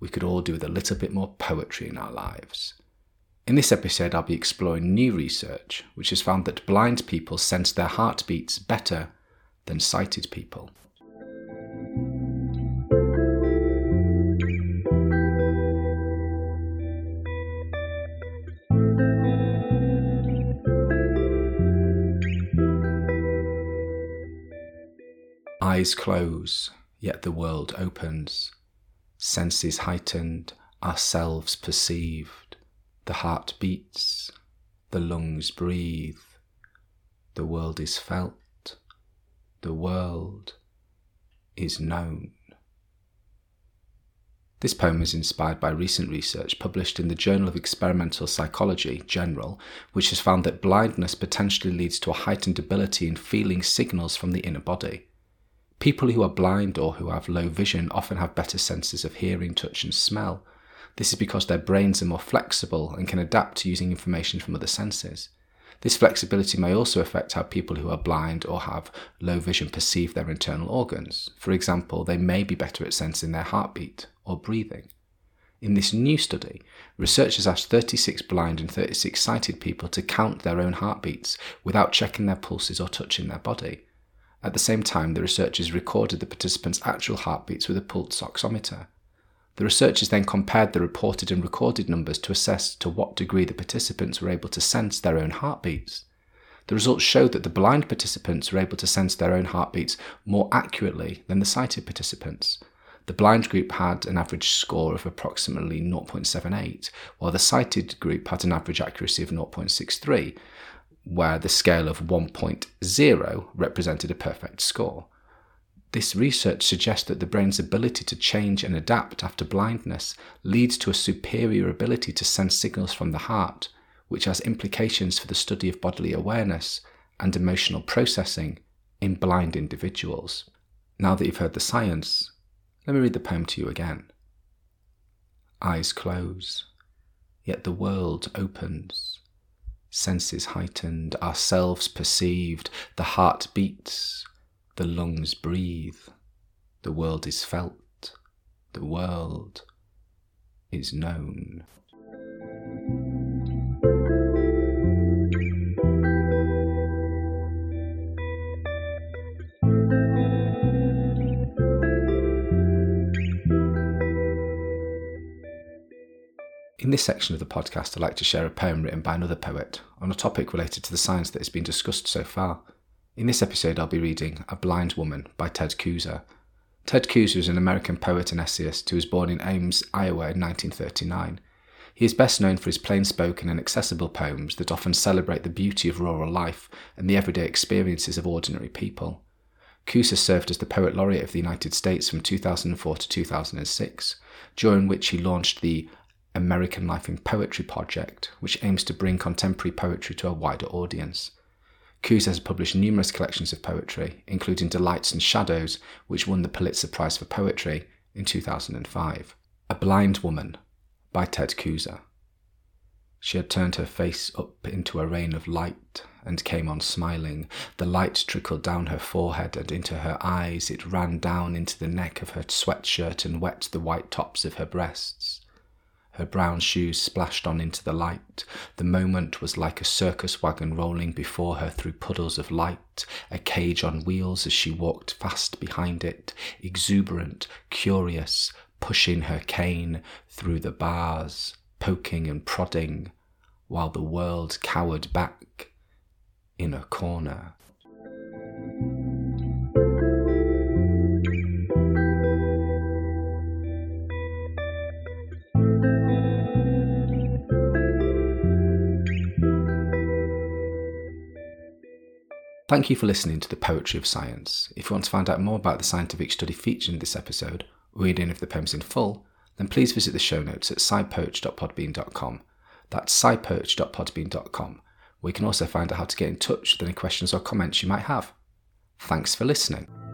we could all do with a little bit more poetry in our lives. In this episode, I'll be exploring new research which has found that blind people sense their heartbeats better than sighted people. Eyes close, yet the world opens senses heightened, ourselves perceived, the heart beats, the lungs breathe, the world is felt, the world is known. This poem is inspired by recent research published in the Journal of Experimental Psychology, General, which has found that blindness potentially leads to a heightened ability in feeling signals from the inner body. People who are blind or who have low vision often have better senses of hearing, touch, and smell. This is because their brains are more flexible and can adapt to using information from other senses. This flexibility may also affect how people who are blind or have low vision perceive their internal organs. For example, they may be better at sensing their heartbeat or breathing. In this new study, researchers asked 36 blind and 36 sighted people to count their own heartbeats without checking their pulses or touching their body. At the same time, the researchers recorded the participants' actual heartbeats with a pulse oximeter. The researchers then compared the reported and recorded numbers to assess to what degree the participants were able to sense their own heartbeats. The results showed that the blind participants were able to sense their own heartbeats more accurately than the sighted participants. The blind group had an average score of approximately 0.78, while the sighted group had an average accuracy of 0.63, where the scale of 1.0 represented a perfect score. This research suggests that the brain's ability to change and adapt after blindness leads to a superior ability to sense signals from the heart, which has implications for the study of bodily awareness and emotional processing in blind individuals. Now that you've heard the science, let me read the poem to you again. Eyes close, yet the world opens senses heightened, ourselves perceived, the heart beats, the lungs breathe, the world is felt, the world is known. In this section of the podcast, I'd like to share a poem written by another poet on a topic related to the science that has been discussed so far. In this episode, I'll be reading A Blind Woman by Ted Kooser. Ted Kooser is an American poet and essayist who was born in Ames, Iowa in 1939. He is best known for his plain spoken and accessible poems that often celebrate the beauty of rural life and the everyday experiences of ordinary people. Kooser served as the Poet Laureate of the United States from 2004 to 2006, during which he launched the American Life in Poetry project, which aims to bring contemporary poetry to a wider audience. Kooser has published numerous collections of poetry, including Delights and Shadows, which won the Pulitzer Prize for Poetry in 2005. A Blind Woman by Ted Kooser. She had turned her face up into a rain of light and came on smiling. The light trickled down her forehead and into her eyes. It ran down into the neck of her sweatshirt and wet the white tops of her breasts. Her brown shoes splashed on into the light. The moment was like a circus wagon rolling before her through puddles of light, a cage on wheels as she walked fast behind it, exuberant, curious, pushing her cane through the bars, poking and prodding, while the world cowered back in a corner. Thank you for listening to the Poetry of Science. If you want to find out more about the scientific study featured in this episode, or read any of the poems in full, then please visit the show notes at sidepoach.podbean.com. That's sidepoach.podbean.com, where you can also find out how to get in touch with any questions or comments you might have. Thanks for listening.